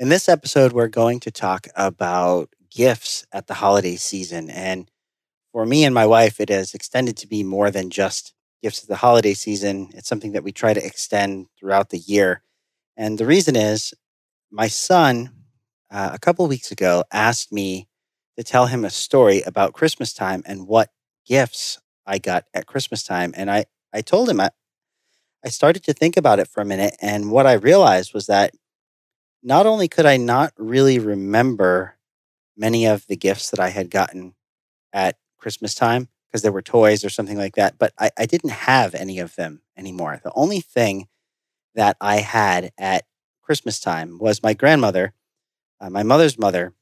In this episode, we're going to talk about gifts at the holiday season. And for me and my wife, it has extended to be more than just gifts at the holiday season. It's something that we try to extend throughout the year. And the reason is my son, uh, a couple weeks ago, asked me to tell him a story about Christmas time and what gifts I got at Christmas time. And I, I told him, I, I started to think about it for a minute. And what I realized was that not only could I not really remember many of the gifts that I had gotten at Christmas time because there were toys or something like that, but I, I didn't have any of them anymore. The only thing that I had at Christmas time was my grandmother, uh, my mother's mother,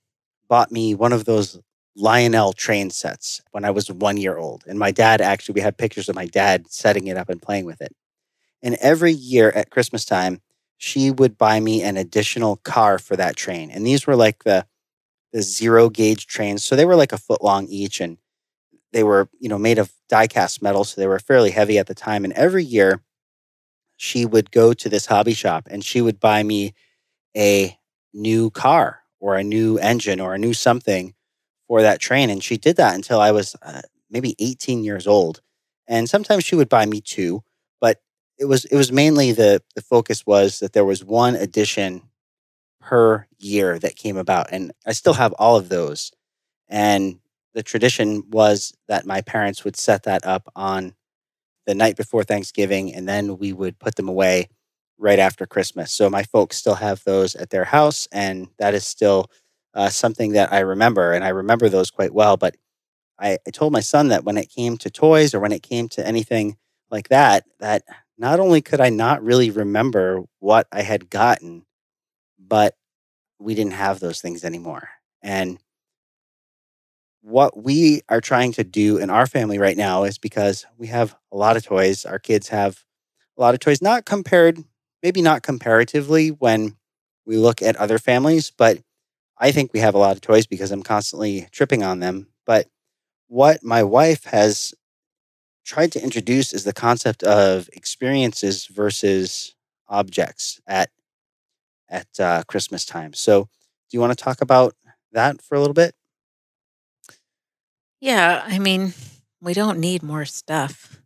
bought me one of those Lionel train sets when I was one year old. And my dad actually, we had pictures of my dad setting it up and playing with it. And every year at Christmas time, she would buy me an additional car for that train. And these were like the the zero gauge trains. So they were like a foot long each and they were, you know, made of die cast metal. So they were fairly heavy at the time. And every year she would go to this hobby shop and she would buy me a new car or a new engine or a new something for that train. And she did that until I was uh, maybe 18 years old. And sometimes she would buy me two, it was it was mainly the the focus was that there was one edition per year that came about and I still have all of those. And the tradition was that my parents would set that up on the night before Thanksgiving and then we would put them away right after Christmas. So my folks still have those at their house and that is still uh, something that I remember and I remember those quite well, but I, I told my son that when it came to toys or when it came to anything like that, that not only could I not really remember what I had gotten, but we didn't have those things anymore. And what we are trying to do in our family right now is because we have a lot of toys. Our kids have a lot of toys, not compared, maybe not comparatively when we look at other families, but I think we have a lot of toys because I'm constantly tripping on them. But what my wife has tried to introduce is the concept of experiences versus objects at at uh, Christmas time. So, do you want to talk about that for a little bit? Yeah, I mean, we don't need more stuff.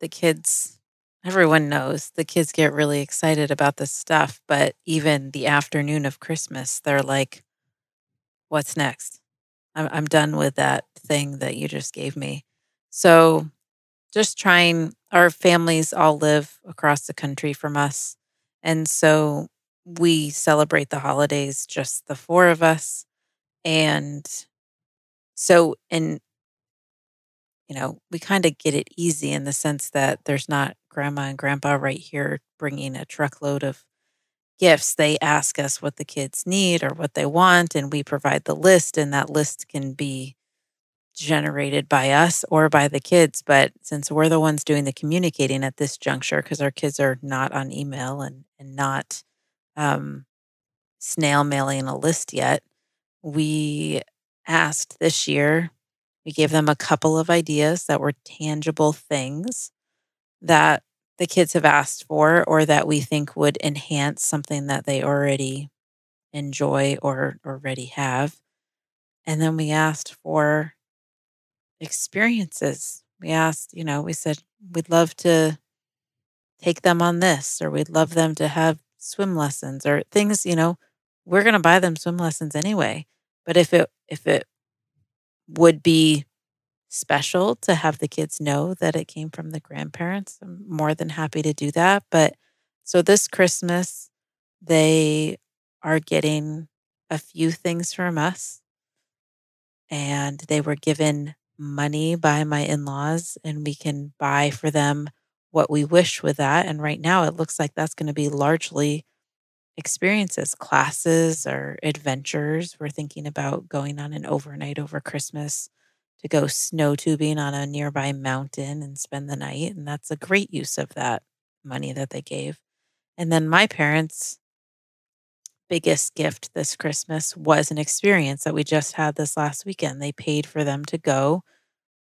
The kids, everyone knows the kids get really excited about this stuff, but even the afternoon of Christmas, they're like, "What's next? I'm I'm done with that thing that you just gave me." So just trying our families all live across the country from us. And so we celebrate the holidays, just the four of us. And so, in, you know, we kind of get it easy in the sense that there's not grandma and grandpa right here bringing a truckload of gifts. They ask us what the kids need or what they want, and we provide the list, and that list can be generated by us or by the kids. But since we're the ones doing the communicating at this juncture, because our kids are not on email and, and not um, snail mailing a list yet, we asked this year, we gave them a couple of ideas that were tangible things that the kids have asked for or that we think would enhance something that they already enjoy or already have. And then we asked for experiences. We asked, you know, we said, we'd love to take them on this, or we'd love them to have swim lessons or things, you know, we're going to buy them swim lessons anyway. But if it, if it would be special to have the kids know that it came from the grandparents, I'm more than happy to do that. But so this Christmas, they are getting a few things from us and they were given money by my in laws and we can buy for them what we wish with that. And right now, it looks like that's going to be largely experiences, classes, or adventures. We're thinking about going on an overnight over Christmas to go snow tubing on a nearby mountain and spend the night. And that's a great use of that money that they gave. And then my parents, biggest gift this Christmas was an experience that we just had this last weekend. They paid for them to go,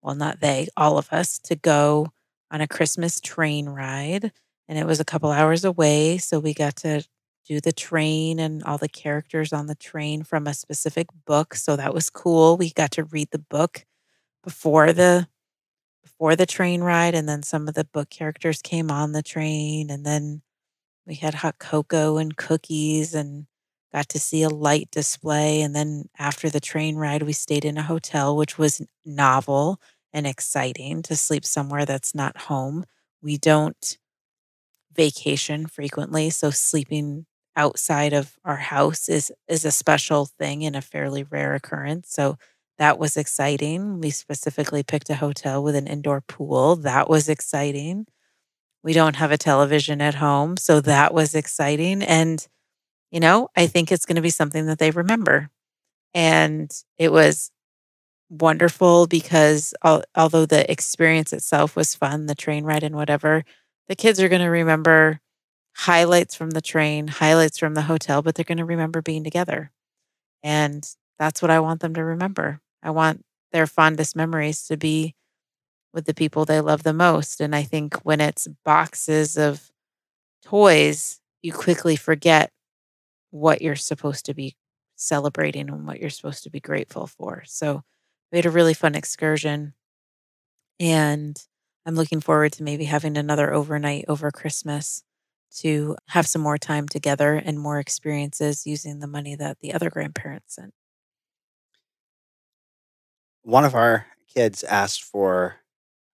well, not they, all of us, to go on a Christmas train ride. And it was a couple hours away. So we got to do the train and all the characters on the train from a specific book. So that was cool. We got to read the book before the before the train ride and then some of the book characters came on the train and then we had hot cocoa and cookies and got to see a light display and then after the train ride we stayed in a hotel which was novel and exciting to sleep somewhere that's not home. We don't vacation frequently, so sleeping outside of our house is is a special thing and a fairly rare occurrence. So that was exciting. We specifically picked a hotel with an indoor pool. That was exciting. We don't have a television at home, so that was exciting and you know, I think it's going to be something that they remember. And it was wonderful because al- although the experience itself was fun, the train ride and whatever, the kids are going to remember highlights from the train, highlights from the hotel, but they're going to remember being together. And that's what I want them to remember. I want their fondest memories to be with the people they love the most. And I think when it's boxes of toys, you quickly forget what you're supposed to be celebrating and what you're supposed to be grateful for. So we had a really fun excursion. And I'm looking forward to maybe having another overnight over Christmas to have some more time together and more experiences using the money that the other grandparents sent. One of our kids asked for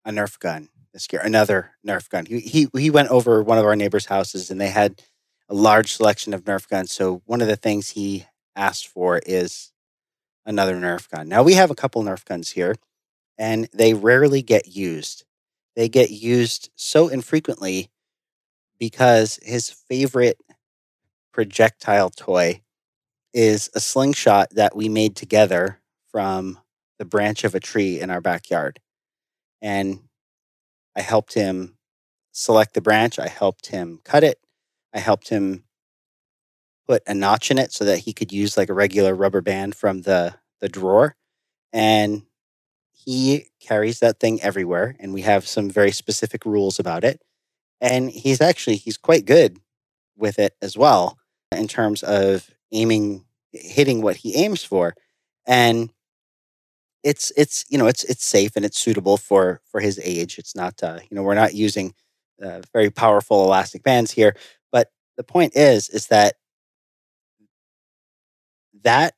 a Nerf gun this year, another Nerf gun. He, he, he went over one of our neighbors' houses and they had a large selection of Nerf guns. So one of the things he asked for is another Nerf gun. Now we have a couple Nerf guns here and they rarely get used. They get used so infrequently because his favorite projectile toy is a slingshot that we made together from the branch of a tree in our backyard. And I helped him select the branch, I helped him cut it, I helped him put a notch in it so that he could use like a regular rubber band from the the drawer and he carries that thing everywhere and we have some very specific rules about it and he's actually he's quite good with it as well in terms of aiming hitting what he aims for and it's it's you know it's it's safe and it's suitable for for his age. It's not uh, you know we're not using uh, very powerful elastic bands here but the point is is that that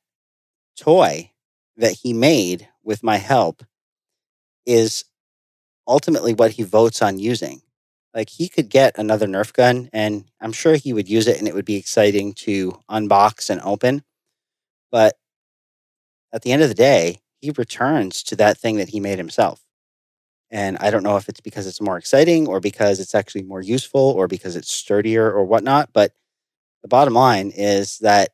toy that he made with my help is ultimately what he votes on using. Like he could get another Nerf gun and I'm sure he would use it and it would be exciting to unbox and open. But at the end of the day, he returns to that thing that he made himself. And I don't know if it's because it's more exciting or because it's actually more useful or because it's sturdier or whatnot. But the bottom line is that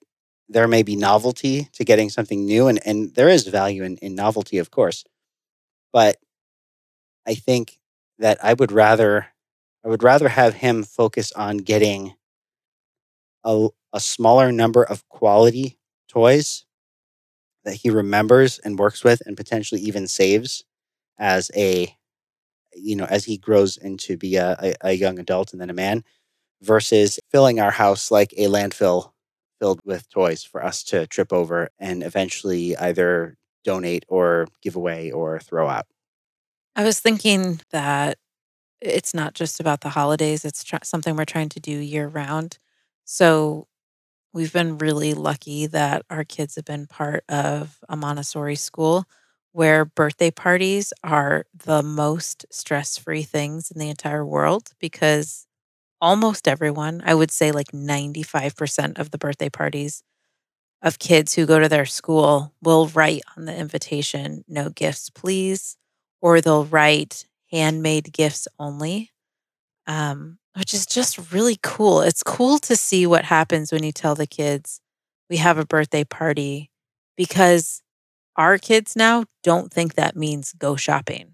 there may be novelty to getting something new and, and there is value in, in novelty of course but i think that i would rather i would rather have him focus on getting a, a smaller number of quality toys that he remembers and works with and potentially even saves as a you know as he grows into be a, a, a young adult and then a man versus filling our house like a landfill filled with toys for us to trip over and eventually either donate or give away or throw out. I was thinking that it's not just about the holidays, it's tr- something we're trying to do year round. So we've been really lucky that our kids have been part of a Montessori school where birthday parties are the most stress free things in the entire world because almost everyone, I would say like 95% of the birthday parties of kids who go to their school will write on the invitation, no gifts, please, or they'll write handmade gifts only, um, which is just really cool. It's cool to see what happens when you tell the kids, we have a birthday party, because our kids now don't think that means go shopping.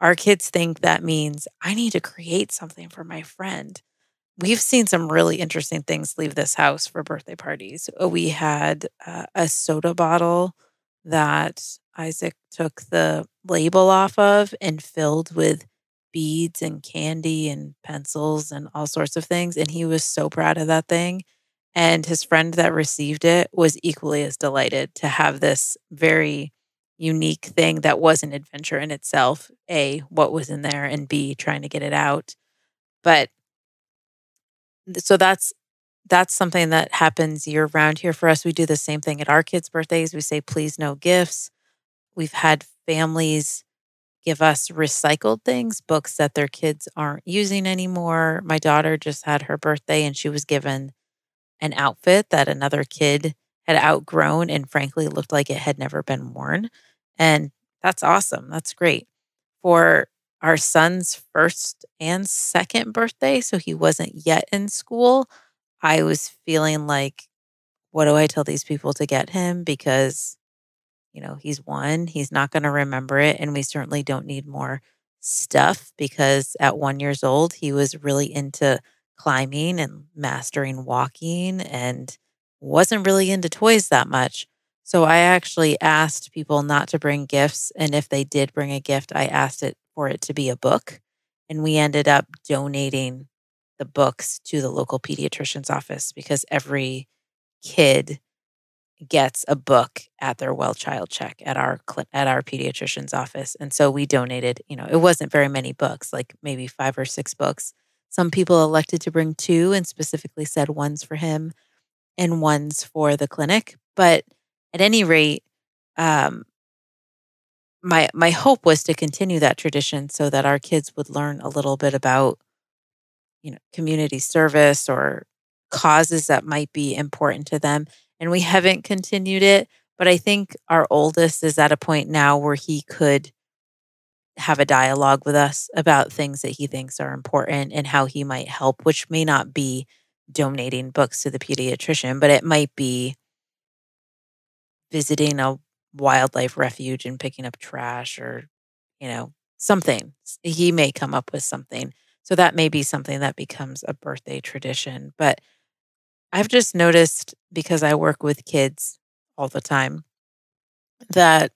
Our kids think that means I need to create something for my friend we've seen some really interesting things leave this house for birthday parties. Uh, we had uh, a soda bottle that Isaac took the label off of and filled with beads and candy and pencils and all sorts of things. And he was so proud of that thing. And his friend that received it was equally as delighted to have this very unique thing that was an adventure in itself. A, what was in there, and B, trying to get it out. But so that's that's something that happens year round here for us. We do the same thing at our kids' birthdays. We say, please, no gifts. We've had families give us recycled things, books that their kids aren't using anymore. My daughter just had her birthday and she was given an outfit that another kid had outgrown and frankly looked like it had never been worn. And that's awesome. That's great. For our son's first and second birthday, so he wasn't yet in school, I was feeling like, what do I tell these people to get him? Because, you know, he's one, he's not going to remember it. And we certainly don't need more stuff because at one years old, he was really into climbing and mastering walking and wasn't really into toys that much. So I actually asked people not to bring gifts. And if they did bring a gift, I asked it for it to be a book. And we ended up donating the books to the local pediatrician's office because every kid gets a book at their well child check at our at our pediatrician's office and so we donated you know it wasn't very many books like maybe 5 or 6 books some people elected to bring two and specifically said one's for him and one's for the clinic but at any rate um my my hope was to continue that tradition so that our kids would learn a little bit about you know, community service or causes that might be important to them. And we haven't continued it. But I think our oldest is at a point now where he could have a dialogue with us about things that he thinks are important and how he might help, which may not be donating books to the pediatrician, but it might be visiting a wildlife refuge and picking up trash or, you know, something. He may come up with something. So that may be something that becomes a birthday tradition. But I've just noticed because I work with kids all the time that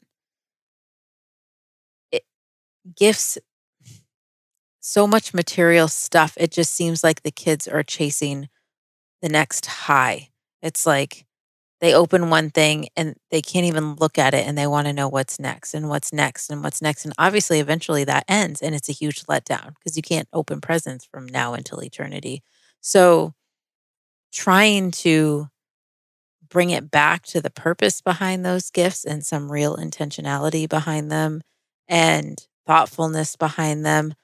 it, gifts, so much material stuff, it just seems like the kids are chasing the next high. It's like they open one thing and they can't even look at it and they want to know what's next and what's next and what's next. And obviously, eventually that ends and it's a huge letdown because you can't open presents from now until eternity. So, trying to bring it back to the purpose behind those gifts and some real intentionality behind them and thoughtfulness behind them.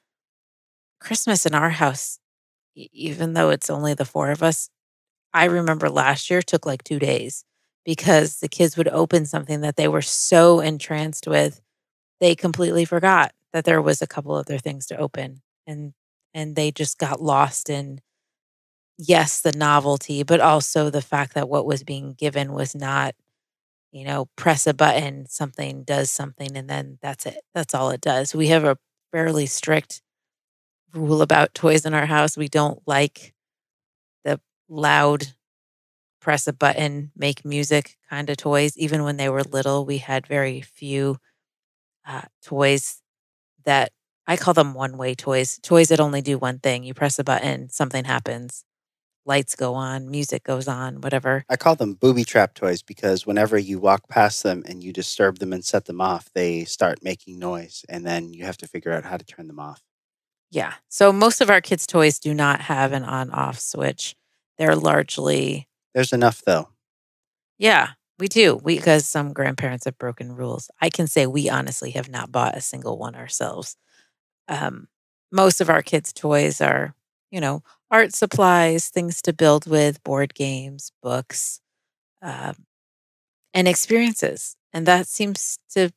Christmas in our house, even though it's only the four of us, I remember last year took like two days because the kids would open something that they were so entranced with, they completely forgot that there was a couple other things to open. And and they just got lost in yes, the novelty, but also the fact that what was being given was not, you know, press a button, something does something, and then that's it. That's all it does. We have a fairly strict rule about toys in our house. We don't like loud press a button, make music kind of toys. Even when they were little, we had very few uh, toys that I call them one way toys, toys that only do one thing. You press a button, something happens, lights go on, music goes on, whatever. I call them booby trap toys because whenever you walk past them and you disturb them and set them off, they start making noise and then you have to figure out how to turn them off. Yeah. So most of our kids' toys do not have an on off switch they're largely There's enough though. Yeah, we do. We because some grandparents have broken rules. I can say we honestly have not bought a single one ourselves. Um, most of our kids' toys are, you know, art supplies, things to build with, board games, books, uh, and experiences. And that seems to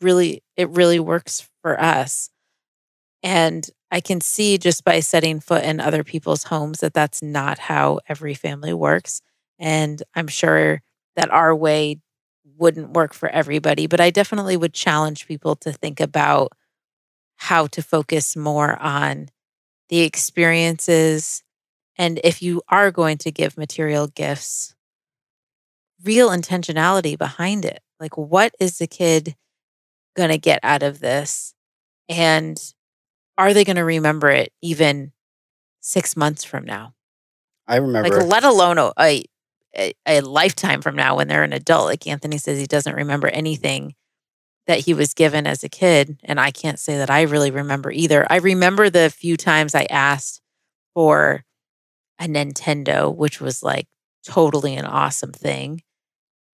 really, it really works for us. And I can see just by setting foot in other people's homes that that's not how every family works. And I'm sure that our way wouldn't work for everybody, but I definitely would challenge people to think about how to focus more on the experiences. And if you are going to give material gifts, real intentionality behind it. Like, what is the kid going to get out of this? And are they going to remember it even six months from now? I remember. Like, let alone a, a, a lifetime from now when they're an adult. Like Anthony says, he doesn't remember anything that he was given as a kid. And I can't say that I really remember either. I remember the few times I asked for a Nintendo, which was like totally an awesome thing.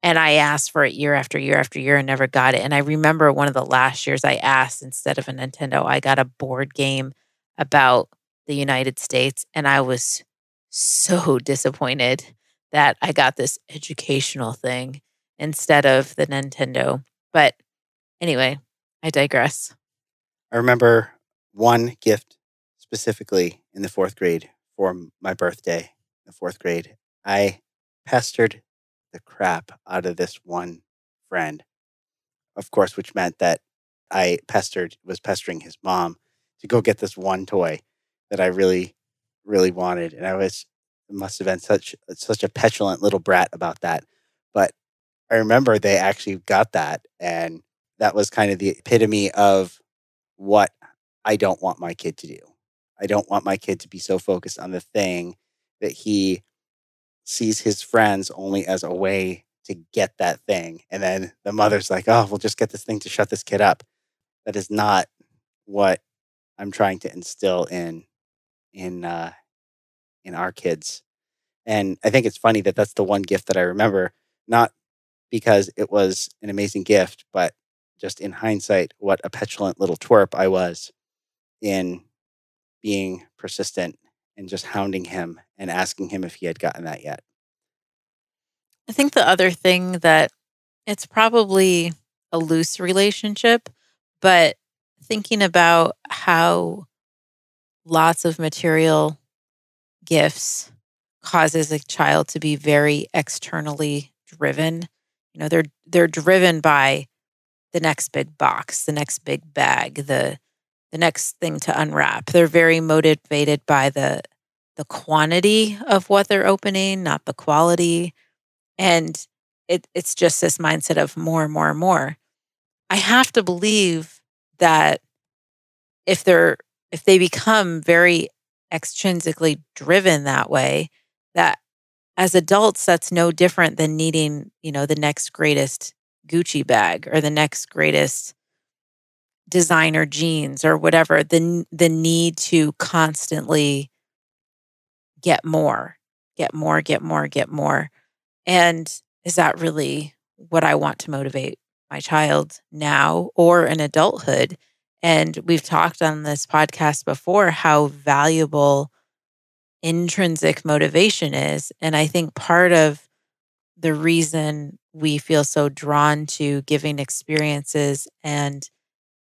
And I asked for it year after year after year and never got it. And I remember one of the last years I asked instead of a Nintendo, I got a board game about the United States. And I was so disappointed that I got this educational thing instead of the Nintendo. But anyway, I digress. I remember one gift specifically in the fourth grade for my birthday, the fourth grade. I pestered the crap out of this one friend, of course, which meant that I pestered, was pestering his mom to go get this one toy that I really, really wanted. And I was, must have been such, such a petulant little brat about that. But I remember they actually got that. And that was kind of the epitome of what I don't want my kid to do. I don't want my kid to be so focused on the thing that he sees his friends only as a way to get that thing. And then the mother's like, oh, we'll just get this thing to shut this kid up. That is not what I'm trying to instill in in uh, in our kids. And I think it's funny that that's the one gift that I remember, not because it was an amazing gift, but just in hindsight, what a petulant little twerp I was in being persistent and just hounding him and asking him if he had gotten that yet. I think the other thing that it's probably a loose relationship, but thinking about how lots of material gifts causes a child to be very externally driven. You know, they're they're driven by the next big box, the next big bag, the the next thing to unwrap. They're very motivated by the the quantity of what they're opening, not the quality. And it, it's just this mindset of more and more and more. I have to believe that if they're if they become very extrinsically driven that way, that as adults, that's no different than needing, you know, the next greatest Gucci bag or the next greatest designer jeans or whatever. The the need to constantly get more, get more, get more, get more. And is that really what I want to motivate my child now or in adulthood? And we've talked on this podcast before how valuable intrinsic motivation is. And I think part of the reason we feel so drawn to giving experiences and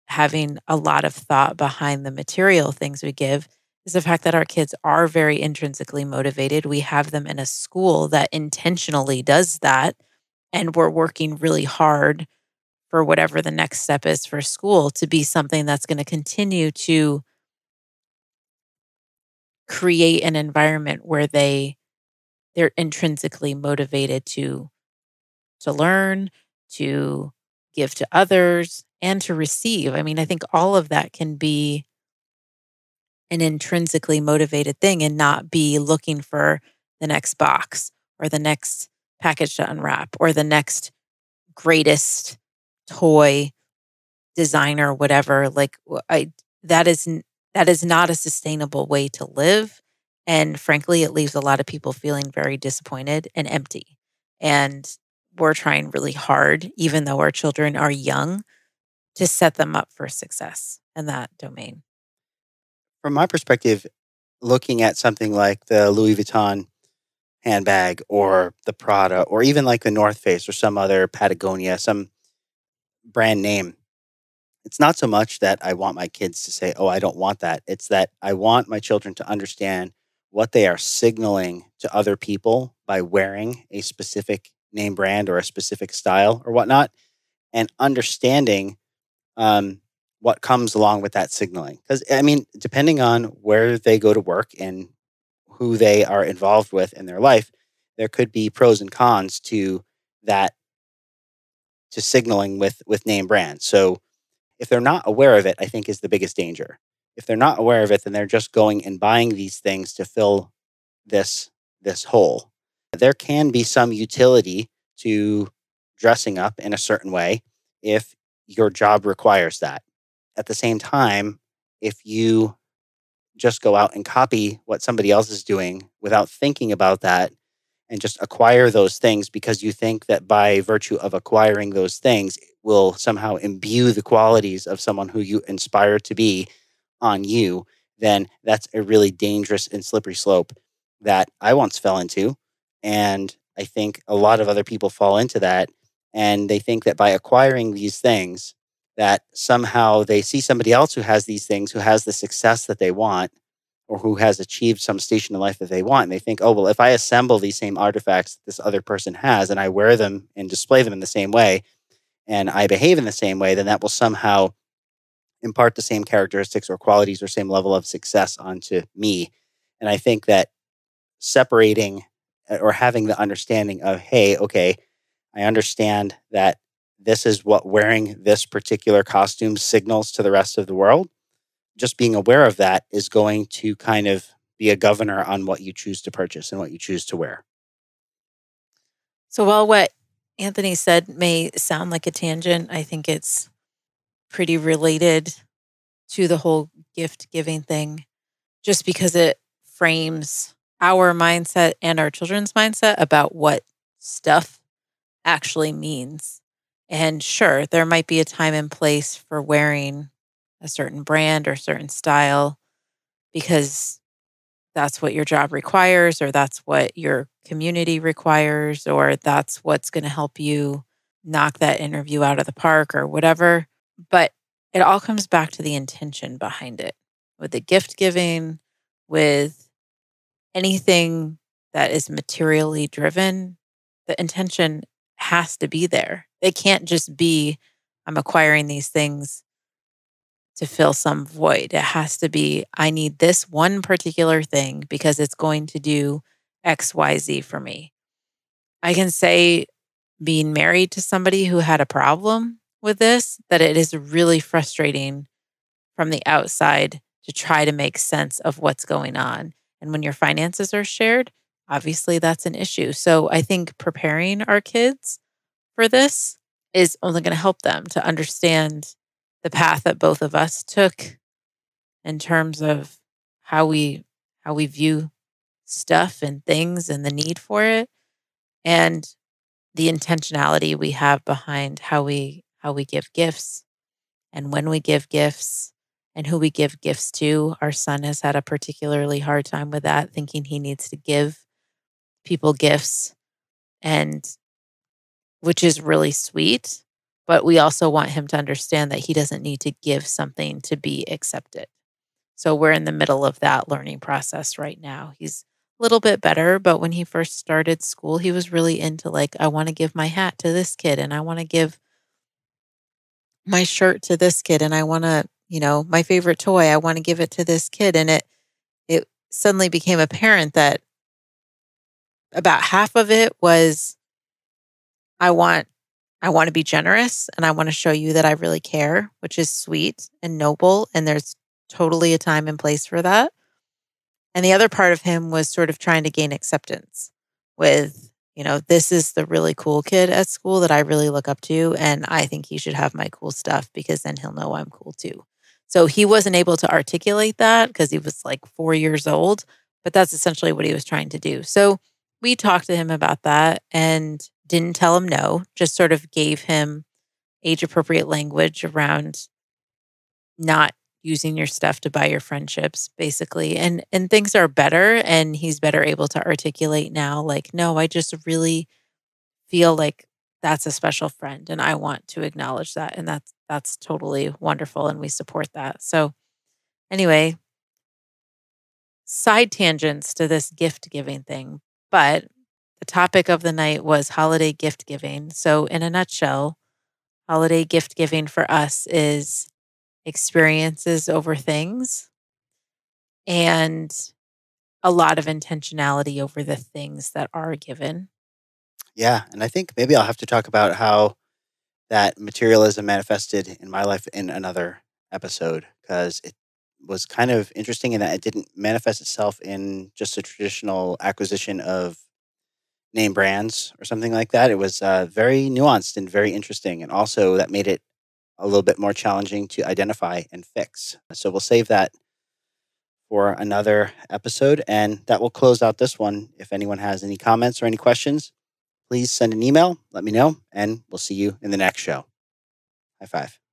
having a lot of thought behind the material things we give is the fact that our kids are very intrinsically motivated. We have them in a school that intentionally does that. And we're working really hard for whatever the next step is for school to be something that's going to continue to create an environment where they they're intrinsically motivated to to learn to give to others and to receive i mean i think all of that can be an intrinsically motivated thing and not be looking for the next box or the next package to unwrap or the next greatest toy designer whatever like i that is that is not a sustainable way to live. And frankly it leaves a lot of people feeling very disappointed and empty. And we're trying really hard even though our children are young to set them up for success in that domain from my perspective, looking at something like the Louis Vuitton handbag or the Prada or even like the North Face or some other Patagonia, some brand name, it's not so much that I want my kids to say, oh, I don't want that. It's that I want my children to understand what they are signaling to other people by wearing a specific name brand or a specific style or whatnot, and understanding um, what comes along with that signaling. Because, I mean, depending on where they go to work and who they are involved with in their life, there could be pros and cons to that, to signaling with, with name brands. So, if they're not aware of it, I think is the biggest danger. If they're not aware of it, then they're just going and buying these things to fill this this hole. There can be some utility to dressing up in a certain way if your job requires that. At the same time, if you just go out and copy what somebody else is doing without thinking about that and just acquire those things because you think that by virtue of acquiring those things it will somehow imbue the qualities of someone who you inspire to be on you, then that's a really dangerous and slippery slope that I once fell into. And I think a lot of other people fall into that. And they think that by acquiring these things, that somehow they see somebody else who has these things, who has the success that they want, or who has achieved some station in life that they want. And they think, oh, well, if I assemble these same artifacts that this other person has and I wear them and display them in the same way, and I behave in the same way, then that will somehow impart the same characteristics or qualities or same level of success onto me. And I think that separating uh, or having the understanding of, hey, okay, I understand that this is what wearing this particular costume signals to the rest of the world. Just being aware of that is going to kind of be a governor on what you choose to purchase and what you choose to wear. So, while what Anthony said may sound like a tangent, I think it's pretty related to the whole gift giving thing, just because it frames our mindset and our children's mindset about what stuff actually means. And sure, there might be a time and place for wearing a certain brand or certain style because that's what your job requires, or that's what your community requires, or that's what's going to help you knock that interview out of the park or whatever. But it all comes back to the intention behind it with the gift giving, with anything that is materially driven. The intention has to be there. It can't just be, I'm acquiring these things to fill some void. It has to be, I need this one particular thing because it's going to do XYZ for me. I can say, being married to somebody who had a problem with this, that it is really frustrating from the outside to try to make sense of what's going on. And when your finances are shared, obviously that's an issue. So I think preparing our kids for this is only going to help them to understand the path that both of us took in terms of how we how we view stuff and things and the need for it and the intentionality we have behind how we how we give gifts and when we give gifts and who we give gifts to. Our son has had a particularly hard time with that, thinking he needs to give people gifts and which is really sweet. But we also want him to understand that he doesn't need to give something to be accepted. So we're in the middle of that learning process right now. He's a little bit better, but when he first started school, he was really into like, I want to give my hat to this kid and I want to give my shirt to this kid and I want to, you know, my favorite toy, I want to give it to this kid. And it, it suddenly became apparent that about half of it was I want I want to be generous and I want to show you that I really care, which is sweet and noble and there's totally a time and place for that. And the other part of him was sort of trying to gain acceptance with, you know, this is the really cool kid at school that I really look up to and I think he should have my cool stuff because then he'll know I'm cool too. So he wasn't able to articulate that because he was like 4 years old, but that's essentially what he was trying to do. So we talked to him about that and didn't tell him no, just sort of gave him age appropriate language around not using your stuff to buy your friendships basically and and things are better and he's better able to articulate now like no I just really feel like that's a special friend and I want to acknowledge that and that's that's totally wonderful and we support that. So anyway, side tangents to this gift giving thing, but the topic of the night was holiday gift giving. So, in a nutshell, holiday gift giving for us is experiences over things and a lot of intentionality over the things that are given. Yeah. And I think maybe I'll have to talk about how that materialism manifested in my life in another episode because it was kind of interesting in that it didn't manifest itself in just a traditional acquisition of name brands or something like that. It was uh, very nuanced and very interesting. And also, that made it a little bit more challenging to identify and fix. So, we'll save that for another episode. And that will close out this one. If anyone has any comments or any questions, please send an email, let me know, and we'll see you in the next show. High five.